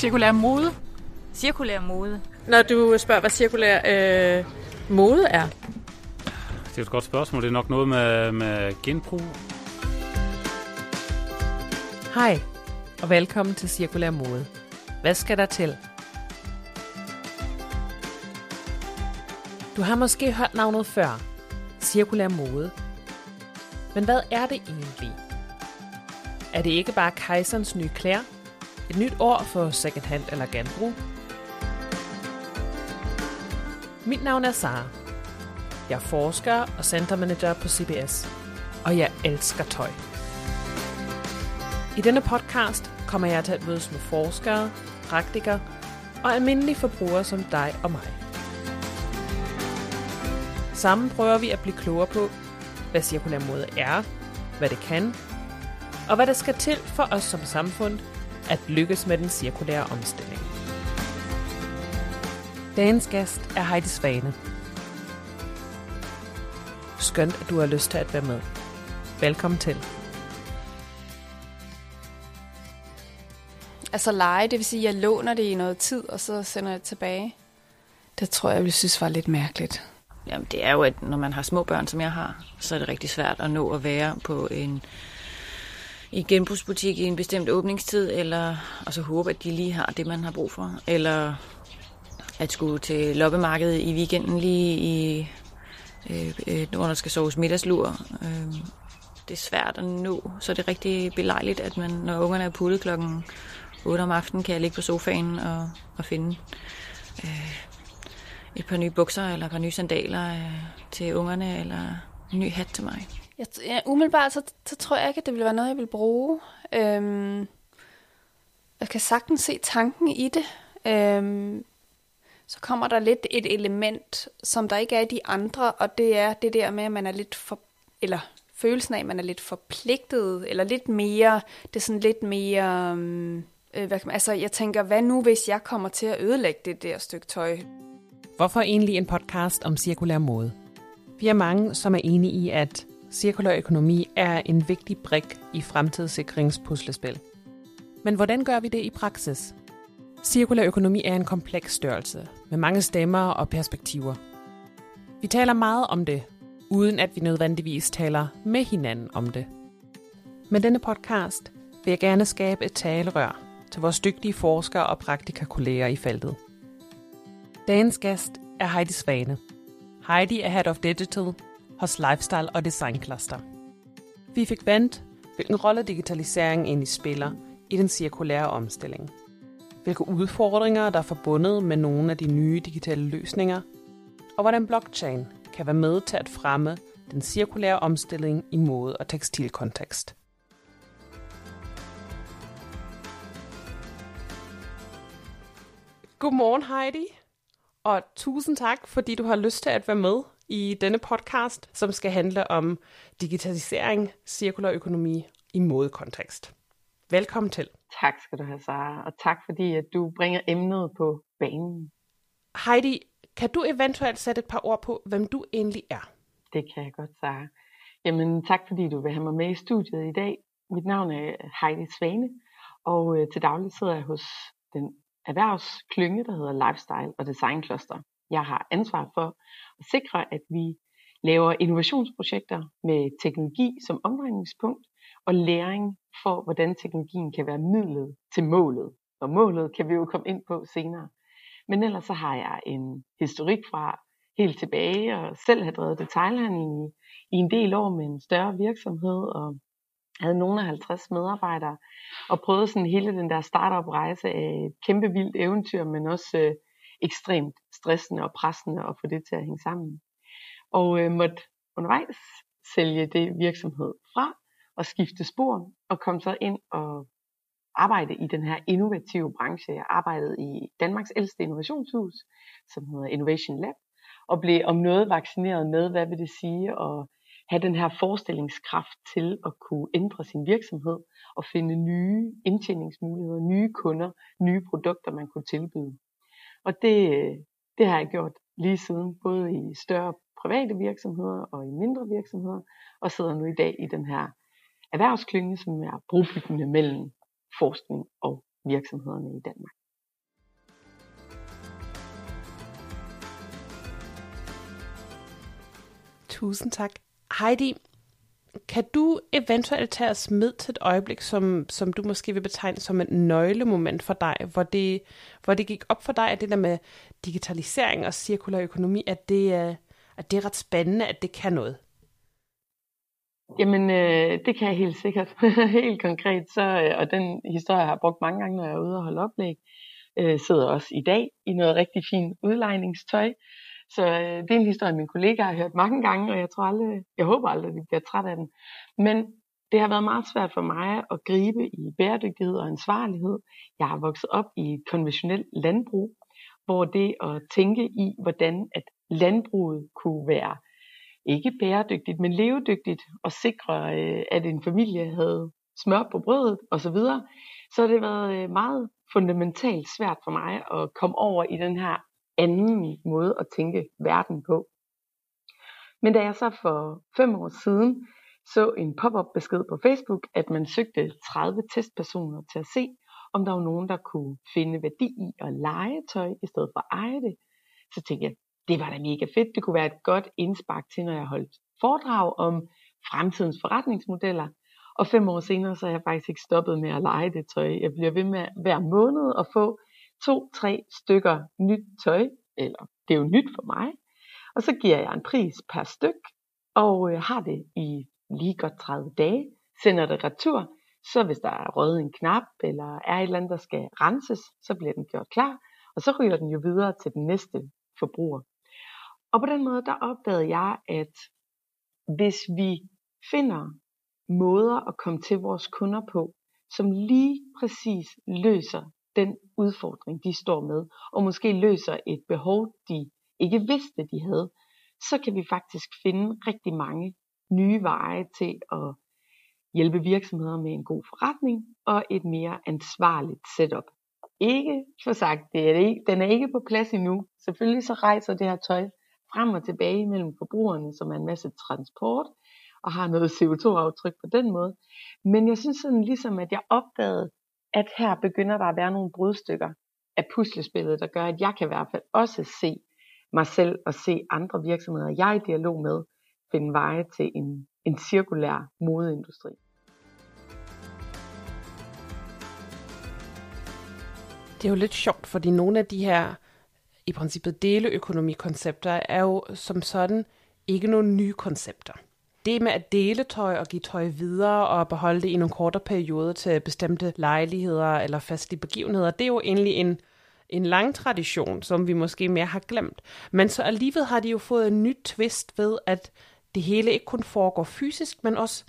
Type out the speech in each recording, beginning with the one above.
Cirkulær mode. Cirkulær mode. Når du spørger, hvad cirkulær øh, mode er? Det er et godt spørgsmål. Det er nok noget med, med genbrug. Hej, og velkommen til Cirkulær Mode. Hvad skal der til? Du har måske hørt navnet før. Cirkulær mode. Men hvad er det egentlig? Er det ikke bare kejserens nye klæder? Et nyt ord for second hand eller genbrug? Mit navn er Sara. Jeg er forsker og centermanager på CBS. Og jeg elsker tøj. I denne podcast kommer jeg til at mødes med forskere, praktikere og almindelige forbrugere som dig og mig. Sammen prøver vi at blive klogere på, hvad cirkulær mode er, hvad det kan, og hvad der skal til for os som samfund at lykkes med den cirkulære omstilling. Dagens gæst er Heidi Svane. Skønt, at du har lyst til at være med. Velkommen til. Altså lege, det vil sige, at jeg låner det i noget tid, og så sender jeg det tilbage. Det tror jeg, jeg ville synes var lidt mærkeligt. Jamen, det er jo, at når man har små børn, som jeg har, så er det rigtig svært at nå at være på en i genbrugsbutik i en bestemt åbningstid, eller og så håbe, at de lige har det, man har brug for. Eller at skulle til loppemarkedet i weekenden lige i, øh, øh, når der skal soves middagslur. Øh, det er svært at nå, så det er rigtig belejligt, at man, når ungerne er puttet klokken 8 om aftenen, kan jeg ligge på sofaen og, og finde øh, et par nye bukser eller et par nye sandaler øh, til ungerne, eller en ny hat til mig. Jeg, ja, umiddelbart, så, så tror jeg ikke, at det ville være noget, jeg vil bruge. Øhm, jeg kan sagtens se tanken i det. Øhm, så kommer der lidt et element, som der ikke er i de andre, og det er det der med, at man er lidt for, eller følelsen af, at man er lidt forpligtet, eller lidt mere, det er sådan lidt mere, øhm, øh, hvad man, altså jeg tænker, hvad nu hvis jeg kommer til at ødelægge det der stykke tøj? Hvorfor egentlig en podcast om cirkulær mode? Vi er mange, som er enige i, at cirkulær økonomi er en vigtig brik i fremtidssikringspuslespil. Men hvordan gør vi det i praksis? Cirkulær økonomi er en kompleks størrelse med mange stemmer og perspektiver. Vi taler meget om det, uden at vi nødvendigvis taler med hinanden om det. Med denne podcast vil jeg gerne skabe et talerør til vores dygtige forskere og praktikakolleger i feltet. Dagens gæst er Heidi Svane. Heidi er Head of Digital hos Lifestyle og Design Cluster. Vi fik vendt, hvilken rolle digitalisering egentlig spiller i den cirkulære omstilling. Hvilke udfordringer der er forbundet med nogle af de nye digitale løsninger, og hvordan blockchain kan være med til at fremme den cirkulære omstilling i mode- og tekstilkontekst. Godmorgen Heidi, og tusind tak, fordi du har lyst til at være med i denne podcast, som skal handle om digitalisering, cirkulær økonomi i modekontekst. Velkommen til. Tak skal du have, Sara, og tak fordi at du bringer emnet på banen. Heidi, kan du eventuelt sætte et par ord på, hvem du egentlig er? Det kan jeg godt, Sara. Jamen tak fordi du vil have mig med i studiet i dag. Mit navn er Heidi Svane, og øh, til daglig sidder jeg hos den erhvervsklynge, der hedder Lifestyle og Design Cluster. Jeg har ansvar for at sikre, at vi laver innovationsprojekter med teknologi som omdrejningspunkt og læring for, hvordan teknologien kan være midlet til målet. Og målet kan vi jo komme ind på senere. Men ellers så har jeg en historik fra helt tilbage og selv har drevet detaljhandel i, i en del år med en større virksomhed og havde nogle af 50 medarbejdere og prøvede sådan hele den der startup rejse af et kæmpe vildt eventyr, men også øh, ekstremt stressende og pressende at få det til at hænge sammen. Og øh, måtte undervejs sælge det virksomhed fra og skifte spor og kom så ind og arbejde i den her innovative branche. Jeg arbejdede i Danmarks ældste innovationshus, som hedder Innovation Lab, og blev om noget vaccineret med, hvad vil det sige at have den her forestillingskraft til at kunne ændre sin virksomhed og finde nye indtjeningsmuligheder, nye kunder, nye produkter, man kunne tilbyde. Og det, øh, det har jeg gjort lige siden, både i større private virksomheder og i mindre virksomheder, og sidder nu i dag i den her erhvervsklynge, som er brobyggende mellem forskning og virksomhederne i Danmark. Tusind tak. Heidi, kan du eventuelt tage os med til et øjeblik, som, som du måske vil betegne som et nøglemoment for dig, hvor det, hvor det gik op for dig, at det der med digitalisering og cirkulær økonomi, at det, er, at det er ret spændende, at det kan noget? Jamen, øh, det kan jeg helt sikkert. helt konkret, så, øh, og den historie har jeg brugt mange gange, når jeg er ude og holde oplæg, øh, sidder også i dag i noget rigtig fint udlejningstøj. Så øh, det er en historie, min kollega har hørt mange gange, og jeg tror aldrig, jeg håber aldrig, at vi bliver træt af den. Men det har været meget svært for mig at gribe i bæredygtighed og ansvarlighed. Jeg har vokset op i et konventionelt landbrug, hvor det at tænke i, hvordan at landbruget kunne være ikke bæredygtigt, men levedygtigt og sikre, øh, at en familie havde smør på brødet osv., så har det været øh, meget fundamentalt svært for mig at komme over i den her anden måde at tænke verden på. Men da jeg så for fem år siden så en pop-up besked på Facebook, at man søgte 30 testpersoner til at se, om der var nogen, der kunne finde værdi i at lege tøj i stedet for at eje det, så tænkte jeg, det var da mega fedt. Det kunne være et godt indspark til, når jeg holdt foredrag om fremtidens forretningsmodeller. Og fem år senere, så er jeg faktisk ikke stoppet med at lege det tøj. Jeg bliver ved med hver måned at få to-tre stykker nyt tøj, eller det er jo nyt for mig. Og så giver jeg en pris per styk, og øh, har det i lige godt 30 dage, sender det retur, så hvis der er røget en knap, eller er et eller andet, der skal renses, så bliver den gjort klar, og så ryger den jo videre til den næste forbruger. Og på den måde, der opdagede jeg, at hvis vi finder måder at komme til vores kunder på, som lige præcis løser den udfordring, de står med, og måske løser et behov, de ikke vidste, de havde, så kan vi faktisk finde rigtig mange nye veje til at hjælpe virksomheder med en god forretning og et mere ansvarligt setup. Ikke for sagt, det er det ikke, den er ikke på plads endnu. Selvfølgelig så rejser det her tøj frem og tilbage mellem forbrugerne, som er en masse transport, og har noget CO2-aftryk på den måde. Men jeg synes sådan ligesom, at jeg opdagede, at her begynder der at være nogle brudstykker af puslespillet, der gør, at jeg kan i hvert fald også se mig selv og se andre virksomheder, jeg er i dialog med, finde veje til en, en cirkulær modeindustri. Det er jo lidt sjovt, fordi nogle af de her i princippet deleøkonomikoncepter er jo som sådan ikke nogle nye koncepter. Det med at dele tøj og give tøj videre og beholde det i nogle kortere perioder til bestemte lejligheder eller fastlige begivenheder, det er jo egentlig en, en lang tradition, som vi måske mere har glemt. Men så alligevel har de jo fået en ny twist ved, at det hele ikke kun foregår fysisk, men også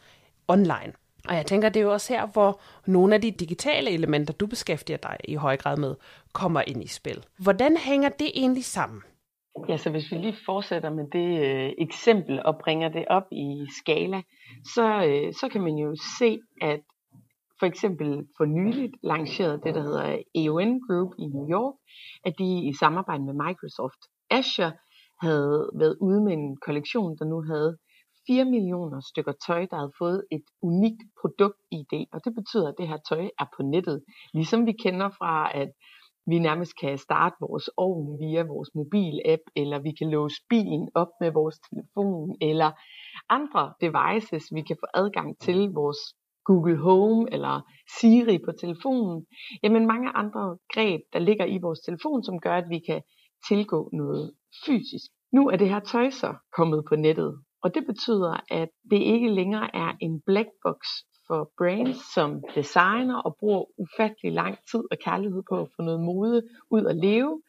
online. Og jeg tænker, det er jo også her, hvor nogle af de digitale elementer, du beskæftiger dig i høj grad med, kommer ind i spil. Hvordan hænger det egentlig sammen? Ja, så hvis vi lige fortsætter med det øh, eksempel og bringer det op i skala, så, øh, så kan man jo se, at for eksempel for nyligt lancerede det, der hedder EON Group i New York, at de i samarbejde med Microsoft Azure havde været ude med en kollektion, der nu havde 4 millioner stykker tøj, der havde fået et unikt produkt-ID, og det betyder, at det her tøj er på nettet. Ligesom vi kender fra, at vi nærmest kan starte vores ovn via vores mobil-app, eller vi kan låse bilen op med vores telefon, eller andre devices, vi kan få adgang til, vores Google Home eller Siri på telefonen. Jamen mange andre greb, der ligger i vores telefon, som gør, at vi kan tilgå noget fysisk. Nu er det her tøj så kommet på nettet, og det betyder, at det ikke længere er en black box for brands, som designer og bruger ufattelig lang tid og kærlighed på at få noget mode ud at leve,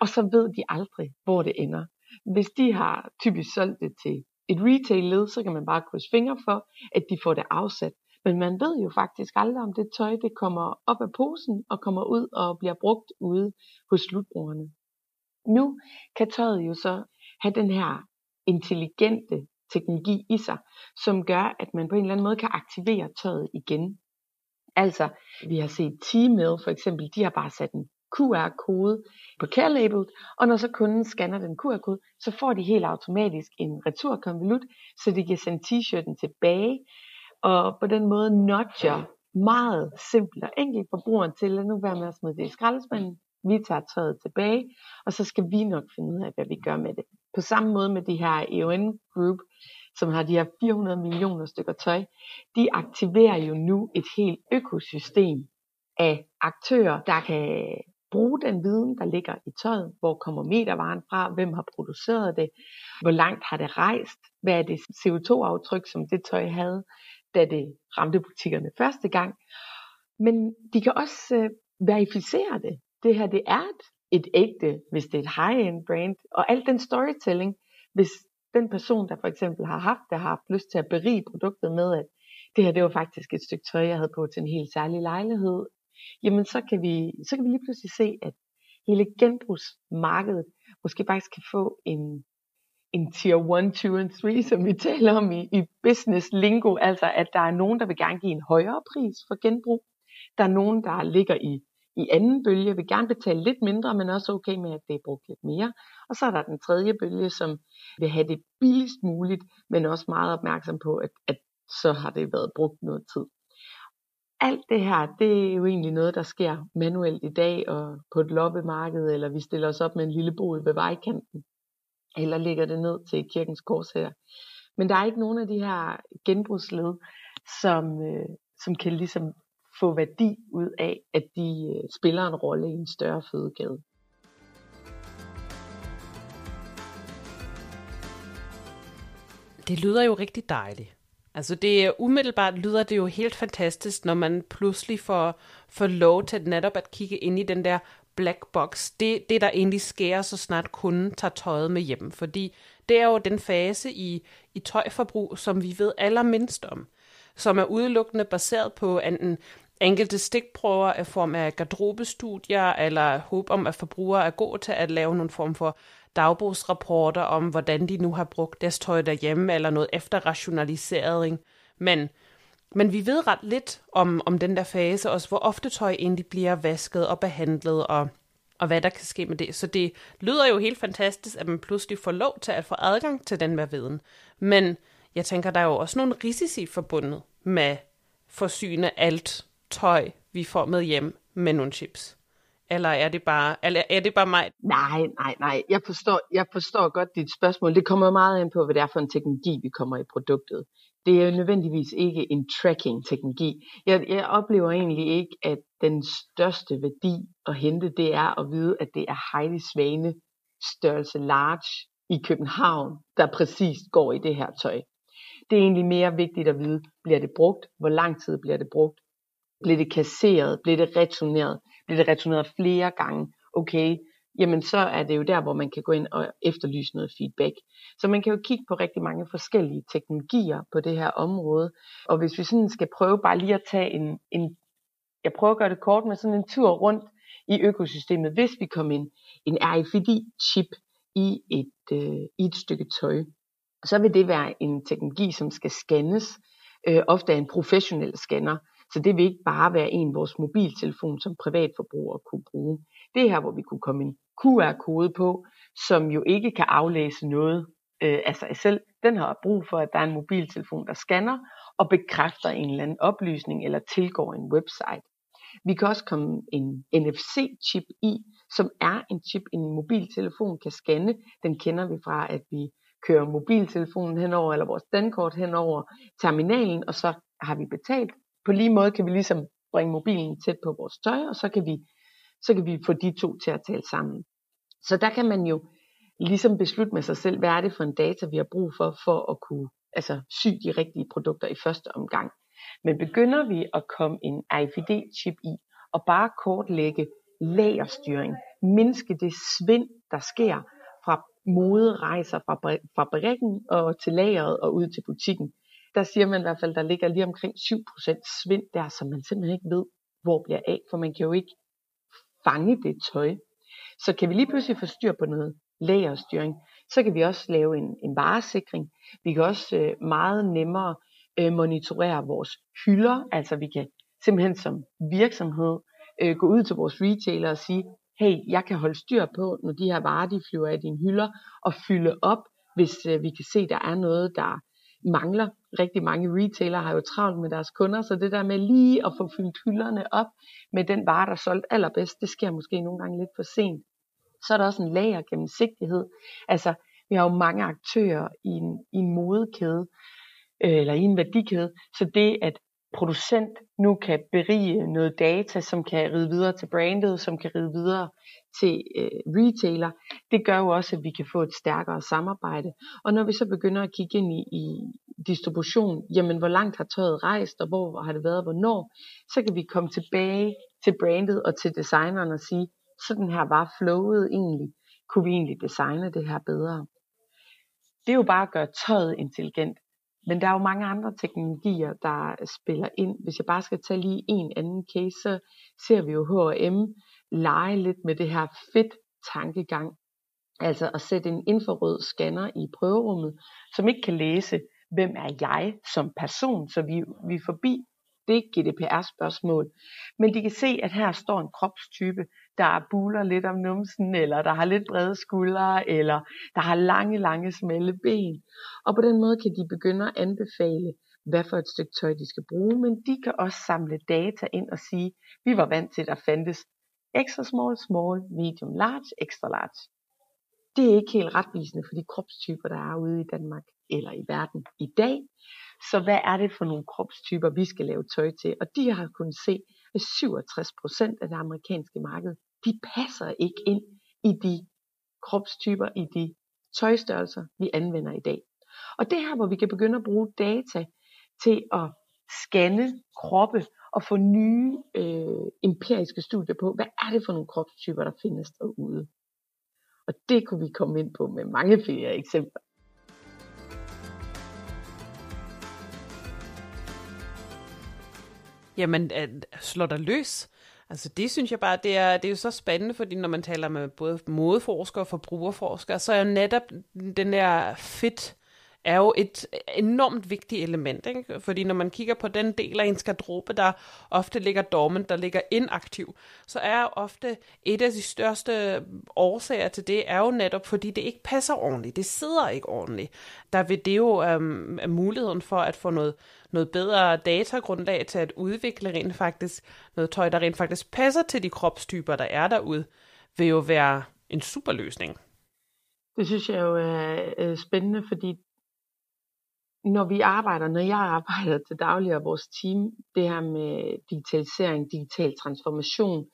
og så ved de aldrig, hvor det ender. Hvis de har typisk solgt det til et retail-led, så kan man bare krydse fingre for, at de får det afsat. Men man ved jo faktisk aldrig, om det tøj det kommer op af posen og kommer ud og bliver brugt ude hos slutbrugerne. Nu kan tøjet jo så have den her intelligente teknologi i sig, som gør, at man på en eller anden måde kan aktivere tøjet igen. Altså, vi har set T-Mail for eksempel, de har bare sat en QR-kode på care label, og når så kunden scanner den QR-kode, så får de helt automatisk en returkonvolut, så de kan sende t-shirten tilbage, og på den måde nudger meget simpelt og enkelt forbrugeren til, at nu være med at smide det i skraldespanden, vi tager tøjet tilbage, og så skal vi nok finde ud af, hvad vi gør med det på samme måde med de her EON Group, som har de her 400 millioner stykker tøj, de aktiverer jo nu et helt økosystem af aktører, der kan bruge den viden, der ligger i tøjet. Hvor kommer metervaren fra? Hvem har produceret det? Hvor langt har det rejst? Hvad er det CO2-aftryk, som det tøj havde, da det ramte butikkerne første gang? Men de kan også øh, verificere det. Det her, det er et, et ægte, hvis det er et high-end brand. Og al den storytelling, hvis den person, der for eksempel har haft det, har haft lyst til at berige produktet med, at det her, det var faktisk et stykke tøj, jeg havde på til en helt særlig lejlighed, jamen så kan vi, så kan vi lige pludselig se, at hele genbrugsmarkedet måske faktisk kan få en, en tier 1, 2 og 3, som vi taler om i, i business lingo, altså at der er nogen, der vil gerne give en højere pris for genbrug. Der er nogen, der ligger i, i anden bølge, vil gerne betale lidt mindre, men også okay med, at det er brugt lidt mere. Og så er der den tredje bølge, som vil have det billigst muligt, men også meget opmærksom på, at, at så har det været brugt noget tid alt det her, det er jo egentlig noget, der sker manuelt i dag og på et loppemarked, eller vi stiller os op med en lille bod ved vejkanten, eller lægger det ned til kirkens kors her. Men der er ikke nogen af de her genbrugsled, som, øh, som kan ligesom få værdi ud af, at de øh, spiller en rolle i en større fødekæde. Det lyder jo rigtig dejligt. Altså det umiddelbart lyder det jo helt fantastisk, når man pludselig får, får lov til netop at kigge ind i den der black box. Det, det der egentlig sker, så snart kunden tager tøjet med hjem. Fordi det er jo den fase i, i tøjforbrug, som vi ved allermindst om. Som er udelukkende baseret på enten enkelte stikprøver i form af garderobestudier, eller håb om, at forbrugere er gode til at lave nogle form for dagbogsrapporter om, hvordan de nu har brugt deres tøj derhjemme, eller noget efterrationalisering. Men, men vi ved ret lidt om, om den der fase, også hvor ofte tøj egentlig bliver vasket og behandlet, og, og hvad der kan ske med det. Så det lyder jo helt fantastisk, at man pludselig får lov til at få adgang til den med viden. Men jeg tænker, der er jo også nogle risici forbundet med forsyne alt tøj, vi får med hjem med nogle chips. Eller er det bare, eller er det bare mig? Nej, nej, nej. Jeg forstår, jeg forstår godt dit spørgsmål. Det kommer meget ind på, hvad det er for en teknologi, vi kommer i produktet. Det er jo nødvendigvis ikke en tracking-teknologi. Jeg, jeg oplever egentlig ikke, at den største værdi at hente, det er at vide, at det er Heidi Svane størrelse large i København, der præcist går i det her tøj. Det er egentlig mere vigtigt at vide, bliver det brugt, hvor lang tid bliver det brugt, blev det kasseret, Blev det returneret, Blev det returneret flere gange, okay, jamen så er det jo der, hvor man kan gå ind og efterlyse noget feedback. Så man kan jo kigge på rigtig mange forskellige teknologier på det her område. Og hvis vi sådan skal prøve bare lige at tage en, en jeg prøver at gøre det kort med sådan en tur rundt i økosystemet, hvis vi kommer ind. En RFID-chip i et, øh, i et stykke tøj, så vil det være en teknologi, som skal scannes, øh, ofte af en professionel scanner, så det vil ikke bare være en vores mobiltelefon som privatforbruger kunne bruge. Det er her, hvor vi kunne komme en QR-kode på, som jo ikke kan aflæse noget øh, af sig selv. Den har brug for, at der er en mobiltelefon, der scanner og bekræfter en eller anden oplysning eller tilgår en website. Vi kan også komme en NFC-chip i, som er en chip, en mobiltelefon kan scanne. Den kender vi fra, at vi kører mobiltelefonen henover, eller vores dankort henover terminalen, og så har vi betalt, på lige måde kan vi ligesom bringe mobilen tæt på vores tøj, og så kan vi, så kan vi få de to til at tale sammen. Så der kan man jo ligesom beslutte med sig selv, hvad er det for en data, vi har brug for, for at kunne altså, sy de rigtige produkter i første omgang. Men begynder vi at komme en RFID-chip i, og bare kortlægge lagerstyring, mindske det svind, der sker fra moderejser fra fabrikken og til lageret og ud til butikken, der siger man i hvert fald, der ligger lige omkring 7% svind der, som man simpelthen ikke ved, hvor bliver af, for man kan jo ikke fange det tøj. Så kan vi lige pludselig få styr på noget lagerstyring, så kan vi også lave en, en varesikring. Vi kan også øh, meget nemmere øh, monitorere vores hylder, altså vi kan simpelthen som virksomhed øh, gå ud til vores retailer og sige, hey, jeg kan holde styr på, når de her varer de flyver af dine hylder, og fylde op, hvis øh, vi kan se, der er noget, der mangler. Rigtig mange retailer har jo travlt med deres kunder, så det der med lige at få fyldt hylderne op med den vare, der er solgt allerbedst, det sker måske nogle gange lidt for sent. Så er der også en lager gennemsigtighed. Altså, Vi har jo mange aktører i en, i en modekæde, øh, eller i en værdikæde, så det at producent nu kan berige noget data, som kan ride videre til brandet, som kan ride videre til øh, retailer, det gør jo også, at vi kan få et stærkere samarbejde. Og når vi så begynder at kigge ind i, i distribution, jamen hvor langt har tøjet rejst, og hvor har det været, hvornår, så kan vi komme tilbage til brandet og til designeren og sige, sådan her var flowet egentlig. Kunne vi egentlig designe det her bedre? Det er jo bare at gøre tøjet intelligent. Men der er jo mange andre teknologier, der spiller ind. Hvis jeg bare skal tage lige en anden case, så ser vi jo H&M lege lidt med det her fedt tankegang. Altså at sætte en infrarød scanner i prøverummet, som ikke kan læse, hvem er jeg som person, så vi, vi er forbi det GDPR-spørgsmål. Men de kan se, at her står en kropstype, der buler lidt om numsen, eller der har lidt brede skuldre, eller der har lange, lange, smalle ben. Og på den måde kan de begynde at anbefale, hvad for et stykke tøj de skal bruge, men de kan også samle data ind og sige, vi var vant til, at der fandtes extra small, small, medium, large, extra large. Det er ikke helt retvisende for de kropstyper, der er ude i Danmark eller i verden i dag. Så hvad er det for nogle kropstyper, vi skal lave tøj til? Og de har kunnet se, at 67% af det amerikanske marked, de passer ikke ind i de kropstyper, i de tøjstørrelser, vi anvender i dag. Og det her, hvor vi kan begynde at bruge data til at scanne kroppe og få nye øh, empiriske studier på, hvad er det for nogle kropstyper, der findes derude. Og det kunne vi komme ind på med mange flere eksempler. Jamen, slår der løs? Altså det synes jeg bare, det er, det er jo så spændende, fordi når man taler med både modeforskere og forbrugerforskere, så er jo netop den der fit er jo et enormt vigtigt element, ikke? fordi når man kigger på den del af en skadrobe, der ofte ligger dormant, der ligger inaktiv, så er jo ofte et af de største årsager til det, er jo netop, fordi det ikke passer ordentligt, det sidder ikke ordentligt. Der vil det jo um, muligheden for at få noget, noget bedre datagrundlag til at udvikle rent faktisk noget tøj, der rent faktisk passer til de kropstyper, der er derude, vil jo være en super løsning. Det synes jeg jo er spændende, fordi når vi arbejder, når jeg arbejder til daglig og vores team, det her med digitalisering, digital transformation,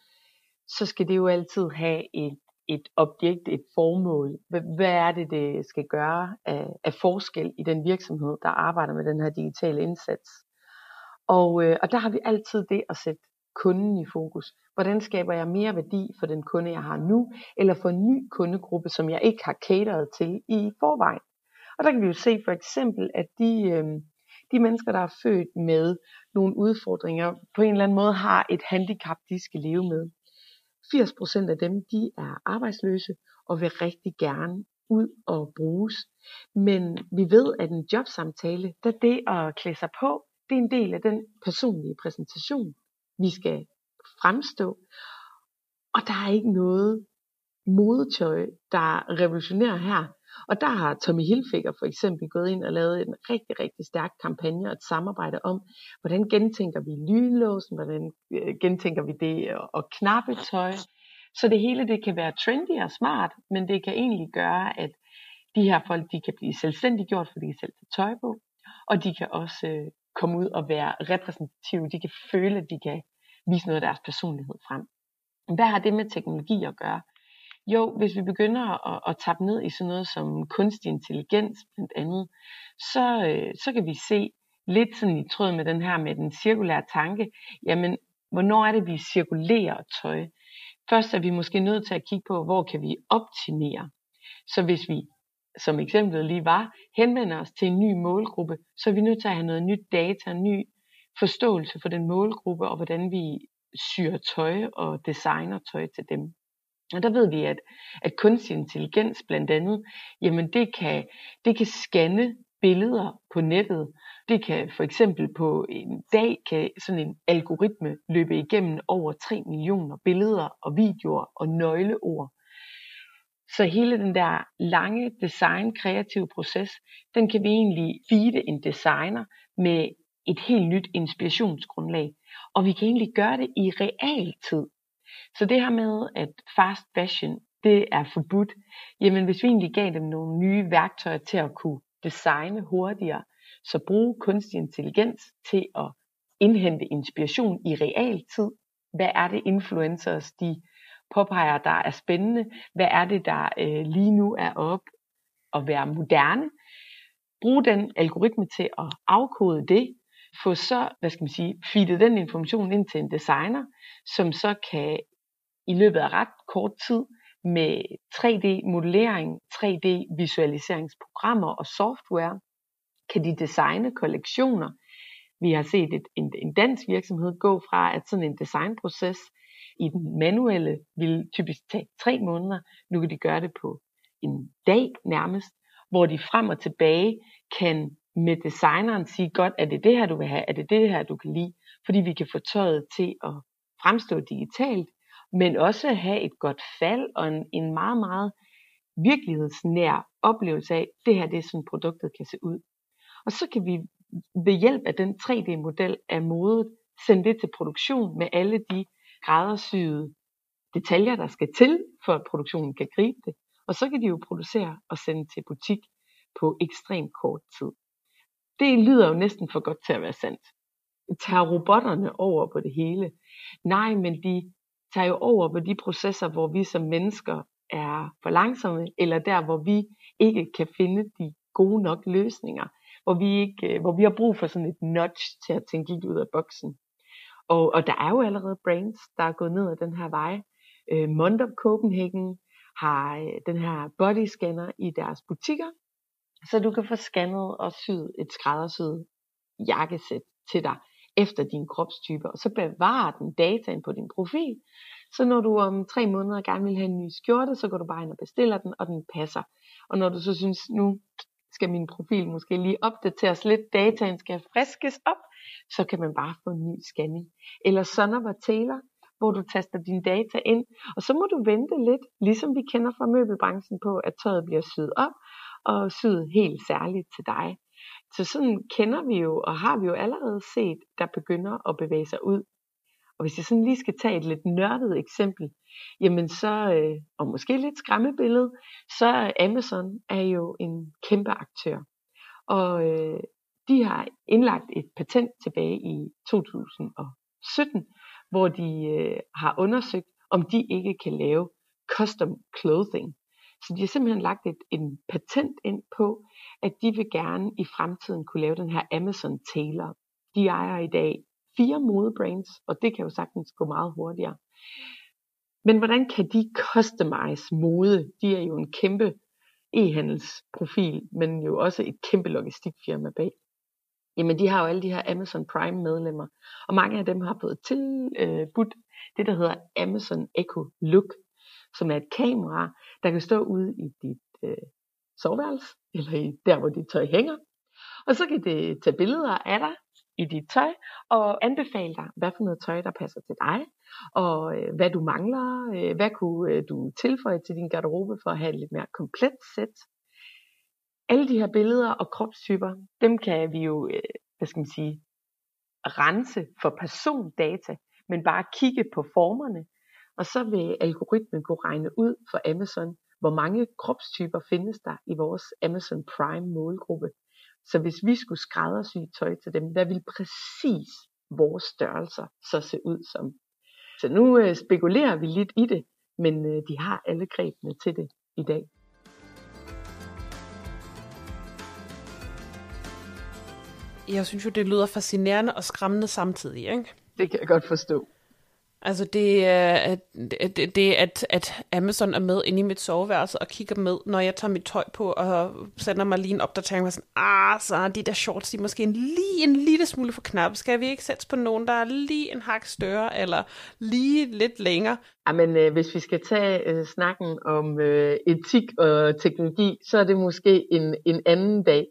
så skal det jo altid have et, et objekt, et formål. Hvad er det, det skal gøre af, af forskel i den virksomhed, der arbejder med den her digitale indsats? Og, øh, og der har vi altid det at sætte kunden i fokus. Hvordan skaber jeg mere værdi for den kunde, jeg har nu, eller for en ny kundegruppe, som jeg ikke har cateret til i forvejen? Og der kan vi jo se for eksempel, at de, øh, de mennesker, der er født med nogle udfordringer, på en eller anden måde har et handicap, de skal leve med. 80% af dem, de er arbejdsløse og vil rigtig gerne ud og bruges. Men vi ved, at en jobsamtale, der det at klæde sig på, det er en del af den personlige præsentation, vi skal fremstå. Og der er ikke noget modetøj, der revolutionerer her. Og der har Tommy Hilfiger for eksempel gået ind og lavet en rigtig, rigtig stærk kampagne og et samarbejde om, hvordan gentænker vi lynlåsen, hvordan øh, gentænker vi det og knappe tøj. Så det hele det kan være trendy og smart, men det kan egentlig gøre, at de her folk de kan blive selvstændiggjort, fordi de selv tager tøj på, og de kan også øh, komme ud og være repræsentative. De kan føle, at de kan vise noget af deres personlighed frem. Hvad har det med teknologi at gøre? Jo, hvis vi begynder at, at tappe ned i sådan noget som kunstig intelligens blandt andet, så, øh, så kan vi se lidt sådan i tråd med den her med den cirkulære tanke, jamen hvornår er det, vi cirkulerer tøj? Først er vi måske nødt til at kigge på, hvor kan vi optimere. Så hvis vi, som eksemplet lige var, henvender os til en ny målgruppe, så er vi nødt til at have noget nyt data, ny forståelse for den målgruppe, og hvordan vi syr tøj og designer tøj til dem. Og der ved vi, at, at kunstig intelligens blandt andet, jamen det kan, det kan scanne billeder på nettet. Det kan for eksempel på en dag, kan sådan en algoritme løbe igennem over 3 millioner billeder og videoer og nøgleord. Så hele den der lange design kreative proces, den kan vi egentlig feede en designer med et helt nyt inspirationsgrundlag. Og vi kan egentlig gøre det i realtid. Så det her med, at fast fashion det er forbudt. Jamen hvis vi egentlig gav dem nogle nye værktøjer til at kunne designe hurtigere, så bruge kunstig intelligens til at indhente inspiration i realtid. Hvad er det influencers, de påpeger, der er spændende? Hvad er det, der øh, lige nu er op at være moderne? Brug den algoritme til at afkode det, få så, hvad skal man sige, feede den information ind til en designer, som så kan i løbet af ret kort tid med 3D-modellering, 3D-visualiseringsprogrammer og software, kan de designe kollektioner. Vi har set et, en, en dansk virksomhed gå fra, at sådan en designproces i den manuelle vil typisk tage tre måneder. Nu kan de gøre det på en dag nærmest, hvor de frem og tilbage kan med designeren sige, godt, er det det her, du vil have? Er det det her, du kan lide? Fordi vi kan få tøjet til at fremstå digitalt, men også have et godt fald og en, en meget, meget virkelighedsnær oplevelse af, det her det er sådan produktet kan se ud. Og så kan vi ved hjælp af den 3D-model af modet sende det til produktion med alle de gradersyede detaljer, der skal til, for at produktionen kan gribe det. Og så kan de jo producere og sende til butik på ekstremt kort tid. Det lyder jo næsten for godt til at være sandt. Tager robotterne over på det hele? Nej, men de tager jo over på de processer, hvor vi som mennesker er for langsomme, eller der, hvor vi ikke kan finde de gode nok løsninger, hvor vi, ikke, øh, hvor vi har brug for sådan et nudge til at tænke lidt ud af boksen. Og, og der er jo allerede brands, der er gået ned ad den her vej. Øh, Mondop Copenhagen har øh, den her body scanner i deres butikker, så du kan få scannet og syet et skræddersyet jakkesæt til dig efter din kropstype, og så bevarer den dataen på din profil. Så når du om tre måneder gerne vil have en ny skjorte, så går du bare ind og bestiller den, og den passer. Og når du så synes, nu skal min profil måske lige opdateres lidt, dataen skal friskes op, så kan man bare få en ny scanning. Eller Sonover Taylor, hvor du taster dine data ind, og så må du vente lidt, ligesom vi kender fra møbelbranchen på, at tøjet bliver syet op, og syet helt særligt til dig. Så sådan kender vi jo, og har vi jo allerede set, der begynder at bevæge sig ud. Og hvis jeg sådan lige skal tage et lidt nørdet eksempel, jamen så, øh, og måske lidt skræmmebillede, så Amazon er jo en kæmpe aktør. Og øh, de har indlagt et patent tilbage i 2017, hvor de øh, har undersøgt, om de ikke kan lave custom clothing. Så de har simpelthen lagt et, en patent ind på, at de vil gerne i fremtiden kunne lave den her Amazon Tailor. De ejer i dag fire modebrands, og det kan jo sagtens gå meget hurtigere. Men hvordan kan de customize mode? De er jo en kæmpe e-handelsprofil, men jo også et kæmpe logistikfirma bag. Jamen de har jo alle de her Amazon Prime medlemmer, og mange af dem har fået tilbudt øh, det, der hedder Amazon Echo Look, som er et kamera, der kan stå ude i dit øh, soveværelse, eller i der, hvor dit tøj hænger. Og så kan det tage billeder af dig i dit tøj, og anbefale dig, hvad for noget tøj, der passer til dig, og øh, hvad du mangler, øh, hvad kunne øh, du tilføje til din garderobe for at have et lidt mere komplet sæt. Alle de her billeder og kropstyper, dem kan vi jo, øh, hvad skal man sige, rense for persondata, men bare kigge på formerne, og så vil algoritmen kunne regne ud for Amazon, hvor mange kropstyper findes der i vores Amazon Prime målgruppe. Så hvis vi skulle skræddersy tøj til dem, hvad vil præcis vores størrelser så se ud som? Så nu øh, spekulerer vi lidt i det, men øh, de har alle grebene til det i dag. Jeg synes jo, det lyder fascinerende og skræmmende samtidig, ikke? Det kan jeg godt forstå. Altså det er, det, det at, at Amazon er med inde i mit soveværelse og kigger med, når jeg tager mit tøj på og sender mig lige en opdatering, og sådan, ah, så de der shorts, de er måske en, lige en lille smule for knap. Skal vi ikke sætte på nogen, der er lige en hak større, eller lige lidt længere? Jamen, øh, hvis vi skal tage øh, snakken om øh, etik og teknologi, så er det måske en, en anden dag.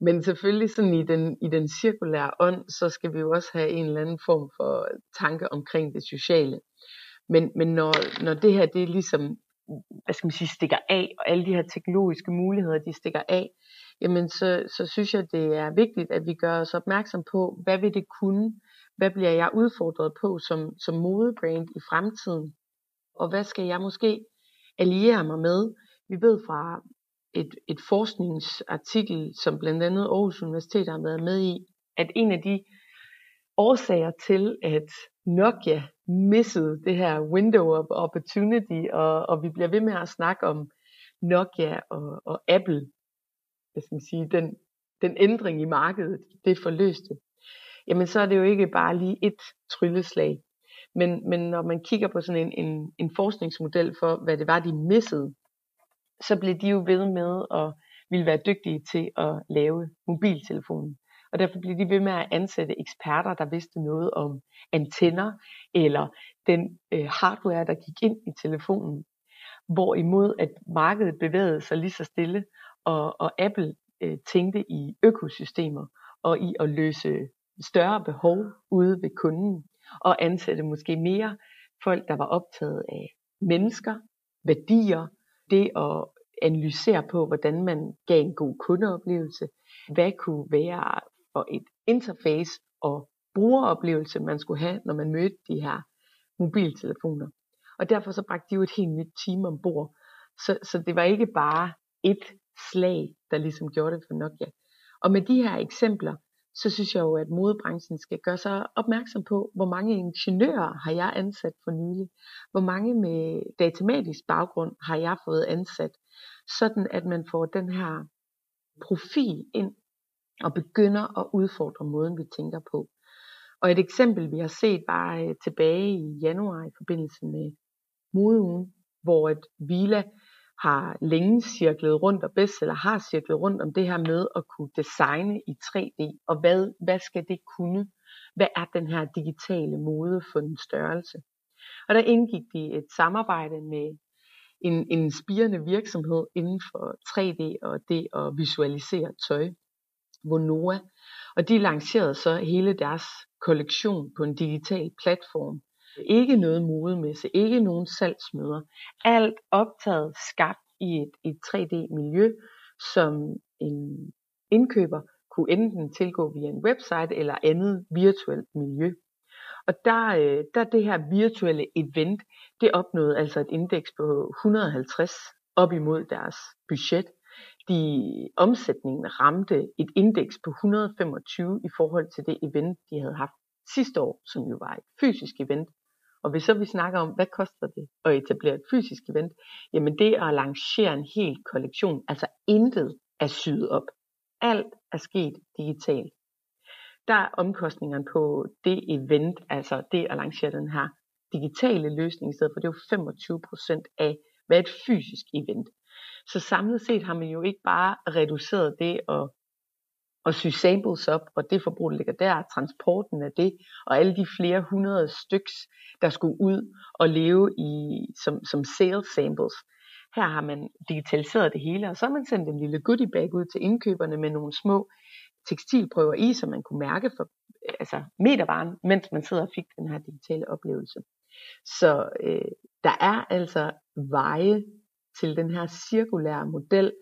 Men selvfølgelig sådan i den, i den cirkulære ånd, så skal vi jo også have en eller anden form for tanke omkring det sociale. Men, men når, når det her, det er ligesom, hvad skal man sige, stikker af, og alle de her teknologiske muligheder, de stikker af, jamen så, så synes jeg, det er vigtigt, at vi gør os opmærksom på, hvad vil det kunne, hvad bliver jeg udfordret på som, som modebrand i fremtiden, og hvad skal jeg måske alliere mig med. Vi ved fra et, et forskningsartikel, som blandt andet Aarhus Universitet har været med i, at en af de årsager til, at Nokia missede det her window of opportunity, og, og vi bliver ved med at snakke om Nokia og, og Apple, hvad skal man sige, den, den ændring i markedet, det forløste, jamen så er det jo ikke bare lige et trylleslag. Men, men når man kigger på sådan en, en, en forskningsmodel for, hvad det var, de missede, så blev de jo ved med at ville være dygtige til at lave mobiltelefonen. Og derfor blev de ved med at ansætte eksperter, der vidste noget om antenner eller den øh, hardware, der gik ind i telefonen. Hvorimod at markedet bevægede sig lige så stille, og, og Apple øh, tænkte i økosystemer og i at løse større behov ude ved kunden og ansætte måske mere folk, der var optaget af mennesker, værdier, det at analysere på, hvordan man gav en god kundeoplevelse, hvad kunne være for et interface og brugeroplevelse, man skulle have, når man mødte de her mobiltelefoner. Og derfor så bragte de jo et helt nyt team ombord. Så, så det var ikke bare et slag, der ligesom gjorde det for Nokia. Og med de her eksempler, så synes jeg jo, at modebranchen skal gøre sig opmærksom på, hvor mange ingeniører har jeg ansat for nylig, hvor mange med datamatisk baggrund har jeg fået ansat, sådan at man får den her profil ind og begynder at udfordre måden, vi tænker på. Og et eksempel, vi har set bare øh, tilbage i januar i forbindelse med modeugen, hvor et Vila har længe cirklet rundt, og bestseller har cirklet rundt om det her med at kunne designe i 3D, og hvad, hvad skal det kunne? Hvad er den her digitale mode for en størrelse? Og der indgik de et samarbejde med en, en spirende virksomhed inden for 3D og det at visualisere tøj, Vonoa, og de lancerede så hele deres kollektion på en digital platform, ikke noget modemesse, ikke nogen salgsmøder. Alt optaget skabt i et, et 3D-miljø, som en indkøber kunne enten tilgå via en website eller andet virtuelt miljø. Og der, øh, der det her virtuelle event, det opnåede altså et indeks på 150 op imod deres budget. De omsætningen ramte et indeks på 125 i forhold til det event, de havde haft sidste år, som jo var et fysisk event. Og hvis så vi snakker om, hvad koster det at etablere et fysisk event, jamen det at lancere en hel kollektion, altså intet er syet op. Alt er sket digitalt. Der er omkostningerne på det event, altså det at lancere den her digitale løsning i stedet for, det er jo 25% af, hvad et fysisk event. Så samlet set har man jo ikke bare reduceret det at og sy samples op, og det forbrug, der ligger der, transporten af det, og alle de flere hundrede styks, der skulle ud og leve i, som, som sales samples. Her har man digitaliseret det hele, og så har man sendt en lille goodie bag ud til indkøberne med nogle små tekstilprøver i, så man kunne mærke for altså metervaren, mens man sidder og fik den her digitale oplevelse. Så øh, der er altså veje til den her cirkulære model,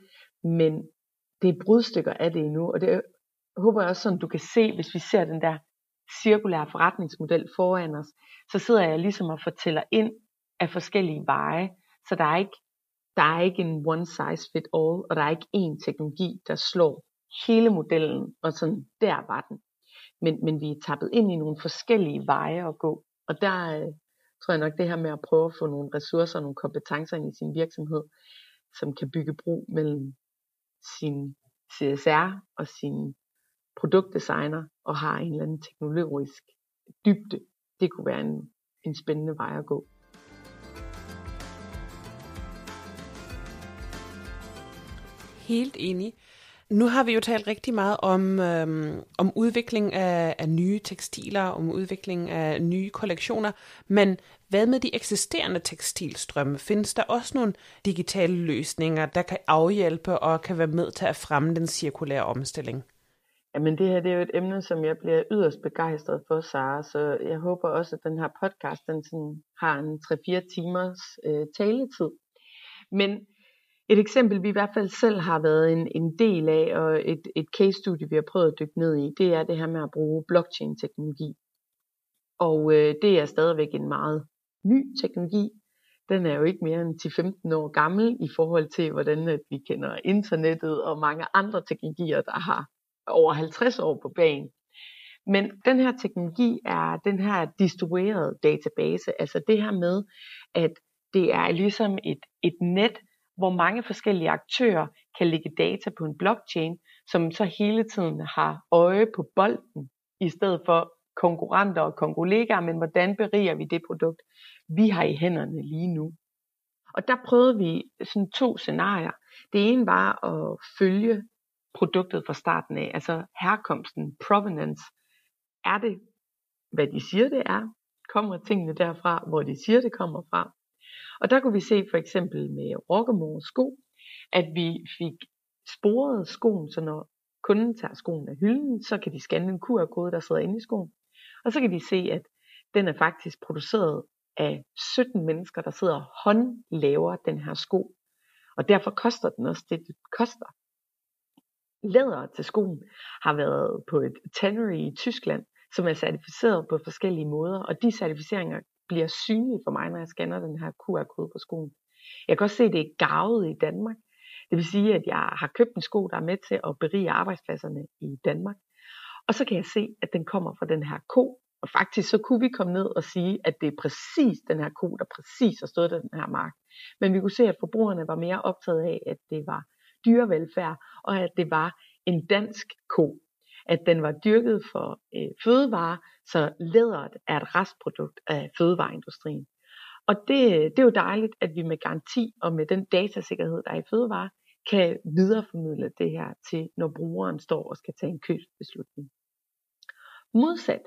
men det er brudstykker af det endnu, og det håber jeg også sådan, du kan se, hvis vi ser den der cirkulære forretningsmodel foran os, så sidder jeg ligesom og fortæller ind af forskellige veje, så der er ikke, der er ikke en one size fit all, og der er ikke én teknologi, der slår hele modellen, og sådan, der var den. Men, men vi er tappet ind i nogle forskellige veje at gå, og der øh, tror jeg nok det her med at prøve at få nogle ressourcer og nogle kompetencer ind i sin virksomhed, som kan bygge bro mellem sin CSR og sin produktdesigner og har en eller anden teknologisk dybde. Det kunne være en, en spændende vej at gå. Helt enig. Nu har vi jo talt rigtig meget om, øhm, om udvikling af, af nye tekstiler, om udvikling af nye kollektioner, men hvad med de eksisterende tekstilstrømme? Findes der også nogle digitale løsninger, der kan afhjælpe og kan være med til at fremme den cirkulære omstilling? Jamen det her det er jo et emne, som jeg bliver yderst begejstret for, Sara, så jeg håber også, at den her podcast den sådan har en 3-4 timers øh, taletid. Men et eksempel, vi i hvert fald selv har været en, en del af, og et, et case-studie, vi har prøvet at dykke ned i, det er det her med at bruge blockchain-teknologi. Og øh, det er stadigvæk en meget ny teknologi. den er jo ikke mere end 10-15 år gammel i forhold til, hvordan at vi kender internettet og mange andre teknologier, der har over 50 år på banen. Men den her teknologi er den her distribuerede database, altså det her med, at det er ligesom et, et net, hvor mange forskellige aktører kan lægge data på en blockchain, som så hele tiden har øje på bolden, i stedet for konkurrenter og konkurregaer, men hvordan beriger vi det produkt, vi har i hænderne lige nu. Og der prøvede vi sådan to scenarier. Det ene var at følge produktet fra starten af, altså herkomsten, provenance. Er det, hvad de siger det er? Kommer tingene derfra, hvor de siger det kommer fra? Og der kunne vi se for eksempel med Rockemore sko, at vi fik sporet skoen, så når kunden tager skoen af hylden, så kan de scanne en QR-kode, der sidder inde i skoen. Og så kan de se, at den er faktisk produceret af 17 mennesker, der sidder og håndlaver den her sko. Og derfor koster den også det, det koster. Læder til skoen har været på et tannery i Tyskland, som er certificeret på forskellige måder, og de certificeringer bliver synlige for mig, når jeg scanner den her QR-kode på skoen. Jeg kan også se, at det er gavet i Danmark. Det vil sige, at jeg har købt en sko, der er med til at berige arbejdspladserne i Danmark. Og så kan jeg se, at den kommer fra den her ko. Og faktisk så kunne vi komme ned og sige, at det er præcis den her ko, der præcis har stået den her mark. Men vi kunne se, at forbrugerne var mere optaget af, at det var dyrevelfærd, og at det var en dansk ko. At den var dyrket for øh, fødevare, så læderet er et restprodukt af fødevareindustrien. Og det, det er jo dejligt, at vi med garanti og med den datasikkerhed, der er i fødevare, kan videreformidle det her til, når brugeren står og skal tage en købsbeslutning. Modsat,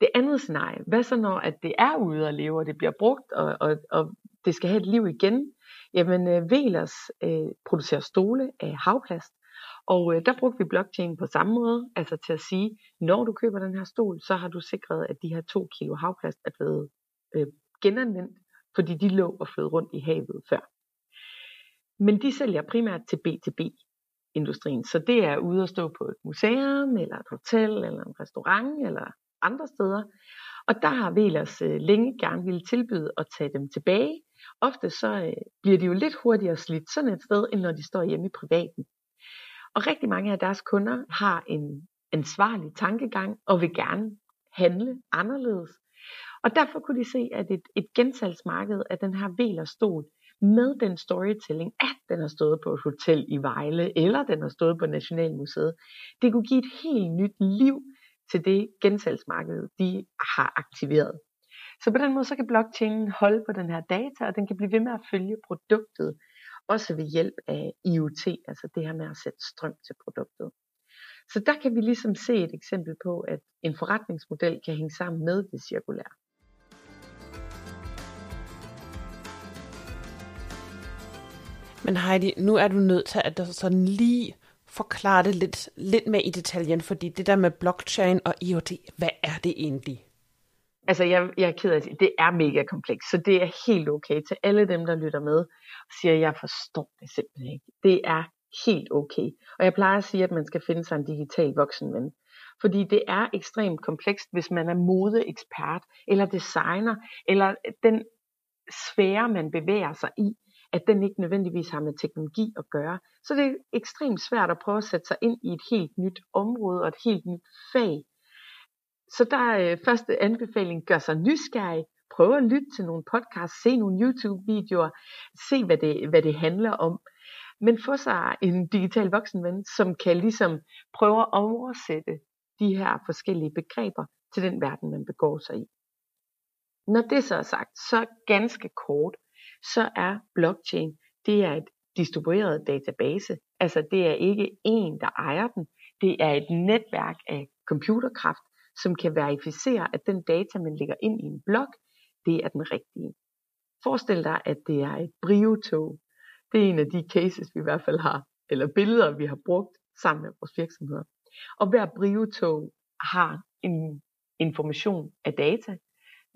det andet scenarie, hvad så når at det er ude at leve, og det bliver brugt, og, og, og det skal have et liv igen? Jamen, øh, Velers øh, producerer stole af havplast, og øh, der brugte vi blockchain på samme måde, altså til at sige, når du køber den her stol, så har du sikret, at de her to kilo havplast er blevet øh, genanvendt, fordi de lå og flød rundt i havet før. Men de sælger primært til B2B-industrien, så det er ude at stå på et museum, eller et hotel, eller en restaurant, eller andre steder. Og der har Velers øh, længe gerne ville tilbyde at tage dem tilbage. Ofte så øh, bliver de jo lidt hurtigere slidt sådan et sted, end når de står hjemme i privaten. Og rigtig mange af deres kunder har en ansvarlig tankegang og vil gerne handle anderledes. Og derfor kunne de se, at et, et gensalgsmarked af den her velerstol med den storytelling, at den har stået på et hotel i Vejle, eller den har stået på Nationalmuseet, det kunne give et helt nyt liv til det gensalgsmarked, de har aktiveret. Så på den måde så kan blockchainen holde på den her data, og den kan blive ved med at følge produktet, også ved hjælp af IoT, altså det her med at sætte strøm til produktet. Så der kan vi ligesom se et eksempel på, at en forretningsmodel kan hænge sammen med det cirkulære. Men Heidi, nu er du nødt til at sådan lige forklare det lidt, lidt mere i detaljen, fordi det der med blockchain og IoT, hvad er det egentlig? Altså, jeg, jeg er ked af det. det er mega komplekst, så det er helt okay til alle dem, der lytter med og siger, jeg forstår det simpelthen ikke. Det er helt okay. Og jeg plejer at sige, at man skal finde sig en digital voksenven. Fordi det er ekstremt komplekst, hvis man er modeekspert, eller designer, eller den sfære, man bevæger sig i at den ikke nødvendigvis har med teknologi at gøre. Så det er ekstremt svært at prøve at sætte sig ind i et helt nyt område og et helt nyt fag. Så der er øh, første anbefaling, gør sig nysgerrig, prøv at lytte til nogle podcasts, se nogle YouTube-videoer, se hvad det, hvad det handler om. Men få sig en digital voksenven, som kan ligesom prøve at oversætte de her forskellige begreber til den verden, man begår sig i. Når det så er sagt, så ganske kort, så er blockchain, det er et distribueret database. Altså det er ikke en, der ejer den. Det er et netværk af computerkraft, som kan verificere, at den data, man lægger ind i en blok, det er den rigtige. Forestil dig, at det er et briotog. Det er en af de cases, vi i hvert fald har, eller billeder, vi har brugt sammen med vores virksomheder. Og hver briotog har en information af data,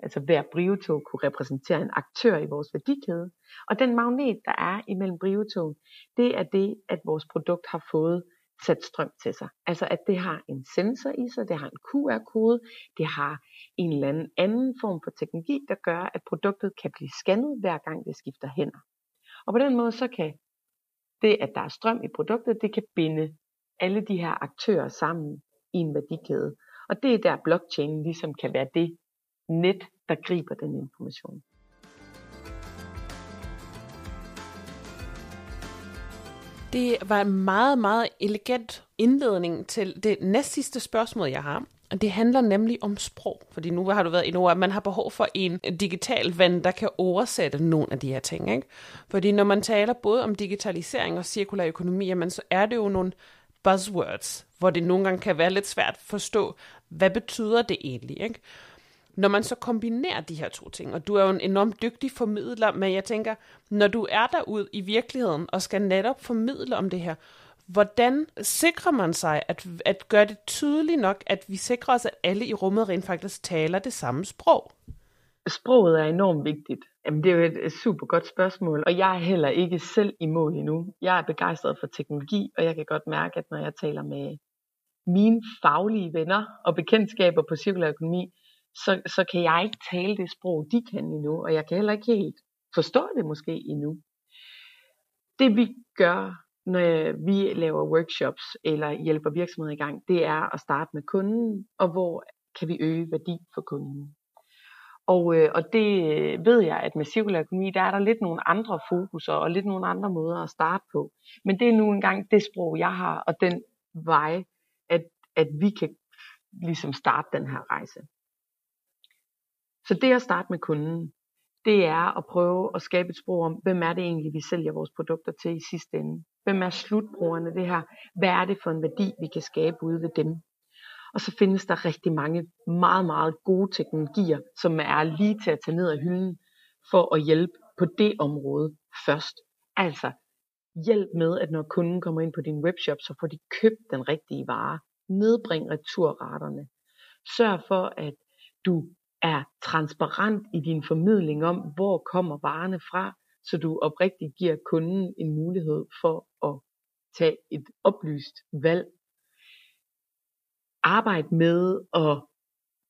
altså hver brivetog kunne repræsentere en aktør i vores værdikæde. Og den magnet, der er imellem brivetog, det er det, at vores produkt har fået sat strøm til sig. Altså at det har en sensor i sig, det har en QR-kode, det har en eller anden anden form for teknologi, der gør, at produktet kan blive scannet hver gang det skifter hænder. Og på den måde så kan det, at der er strøm i produktet, det kan binde alle de her aktører sammen i en værdikæde. Og det er der blockchain ligesom kan være det net, der griber den information. Det var en meget, meget elegant indledning til det næstsidste spørgsmål, jeg har. Og Det handler nemlig om sprog, fordi nu har du været i ord, at man har behov for en digital ven, der kan oversætte nogle af de her ting. Ikke? Fordi når man taler både om digitalisering og cirkulær økonomi, jamen, så er det jo nogle buzzwords, hvor det nogle gange kan være lidt svært at forstå, hvad betyder det egentlig. Ikke? Når man så kombinerer de her to ting, og du er jo en enormt dygtig formidler, men jeg tænker, når du er derude i virkeligheden og skal netop formidle om det her, hvordan sikrer man sig at, at gøre det tydeligt nok, at vi sikrer os, at alle i rummet rent faktisk taler det samme sprog? Sproget er enormt vigtigt. Jamen, det er jo et super godt spørgsmål, og jeg er heller ikke selv i mål endnu. Jeg er begejstret for teknologi, og jeg kan godt mærke, at når jeg taler med mine faglige venner og bekendtskaber på cirkulær økonomi, så, så kan jeg ikke tale det sprog, de kan endnu, og jeg kan heller ikke helt forstå det måske endnu. Det vi gør, når vi laver workshops eller hjælper virksomheder i gang, det er at starte med kunden, og hvor kan vi øge værdi for kunden. Og, øh, og det øh, ved jeg, at med cirkulær økonomi, der er der lidt nogle andre fokuser og lidt nogle andre måder at starte på. Men det er nu engang det sprog, jeg har, og den vej, at, at vi kan ligesom starte den her rejse. Så det at starte med kunden, det er at prøve at skabe et sprog om, hvem er det egentlig, vi sælger vores produkter til i sidste ende? Hvem er slutbrugerne det her? Hvad er det for en værdi, vi kan skabe ude ved dem? Og så findes der rigtig mange meget, meget gode teknologier, som er lige til at tage ned af hylden for at hjælpe på det område først. Altså hjælp med, at når kunden kommer ind på din webshop, så får de købt den rigtige vare. Nedbring returraterne. Sørg for, at du er transparent i din formidling om, hvor kommer varerne fra, så du oprigtigt giver kunden en mulighed for at tage et oplyst valg. Arbejd med at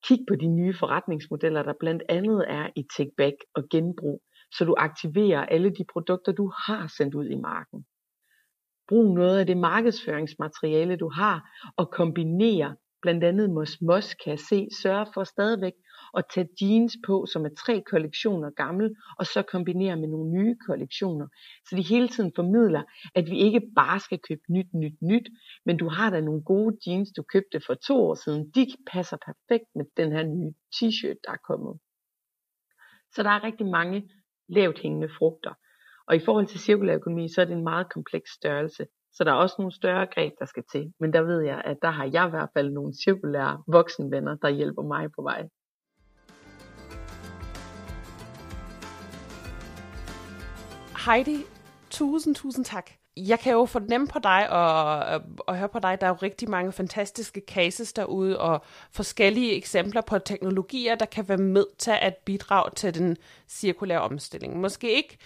kigge på de nye forretningsmodeller, der blandt andet er i take back og genbrug, så du aktiverer alle de produkter, du har sendt ud i marken. Brug noget af det markedsføringsmateriale, du har, og kombinere blandt andet Mos Mos, kan jeg se, sørge for stadigvæk at tage jeans på, som er tre kollektioner gammel, og så kombinere med nogle nye kollektioner. Så de hele tiden formidler, at vi ikke bare skal købe nyt, nyt, nyt, men du har da nogle gode jeans, du købte for to år siden. De passer perfekt med den her nye t-shirt, der er kommet. Så der er rigtig mange lavt hængende frugter. Og i forhold til cirkulær økonomi, så er det en meget kompleks størrelse. Så der er også nogle større greb, der skal til. Men der ved jeg, at der har jeg i hvert fald nogle cirkulære voksenvenner, der hjælper mig på vej. Heidi, tusind, tusind tak. Jeg kan jo fornemme på dig og, og høre på dig, der er jo rigtig mange fantastiske cases derude og forskellige eksempler på teknologier, der kan være med til at bidrage til den cirkulære omstilling. Måske ikke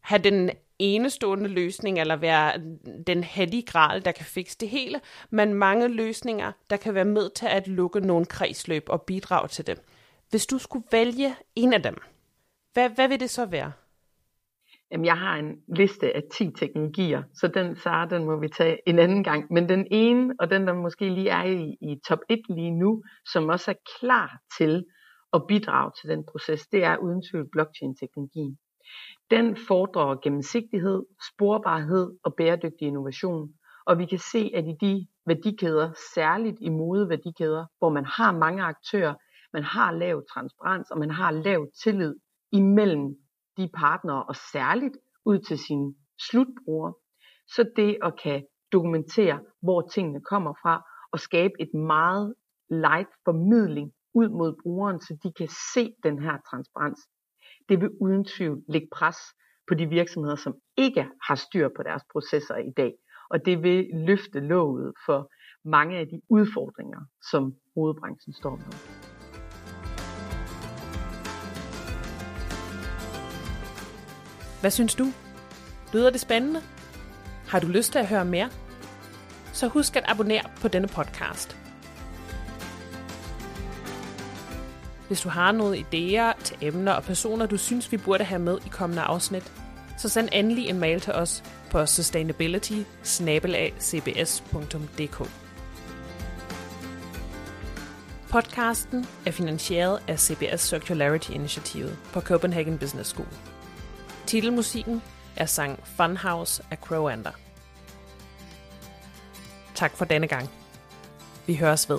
have den enestående løsning eller være den hellige gral, der kan fikse det hele, men mange løsninger, der kan være med til at lukke nogle kredsløb og bidrage til det. Hvis du skulle vælge en af dem, hvad, hvad vil det så være? Jamen, jeg har en liste af 10 teknologier, så den, Sara, den må vi tage en anden gang. Men den ene, og den der måske lige er i, i top 1 lige nu, som også er klar til at bidrage til den proces, det er uden tvivl blockchain-teknologien. Den fordrer gennemsigtighed, sporbarhed og bæredygtig innovation. Og vi kan se, at i de værdikæder, særligt i modeværdikæder, hvor man har mange aktører, man har lav transparens, og man har lav tillid imellem de partnere, og særligt ud til sine slutbrugere, så det at kan dokumentere, hvor tingene kommer fra, og skabe et meget light formidling ud mod brugeren, så de kan se den her transparens. Det vil uden tvivl lægge pres på de virksomheder, som ikke har styr på deres processer i dag. Og det vil løfte låget for mange af de udfordringer, som hovedbranchen står med. Hvad synes du? Lyder det spændende? Har du lyst til at høre mere? Så husk at abonnere på denne podcast. Hvis du har nogle idéer til emner og personer, du synes, vi burde have med i kommende afsnit, så send endelig en mail til os på sustainability Podcasten er finansieret af CBS Circularity-initiativet på Copenhagen Business School. Titelmusikken er sang Funhouse af Crowander. Tak for denne gang. Vi høres ved.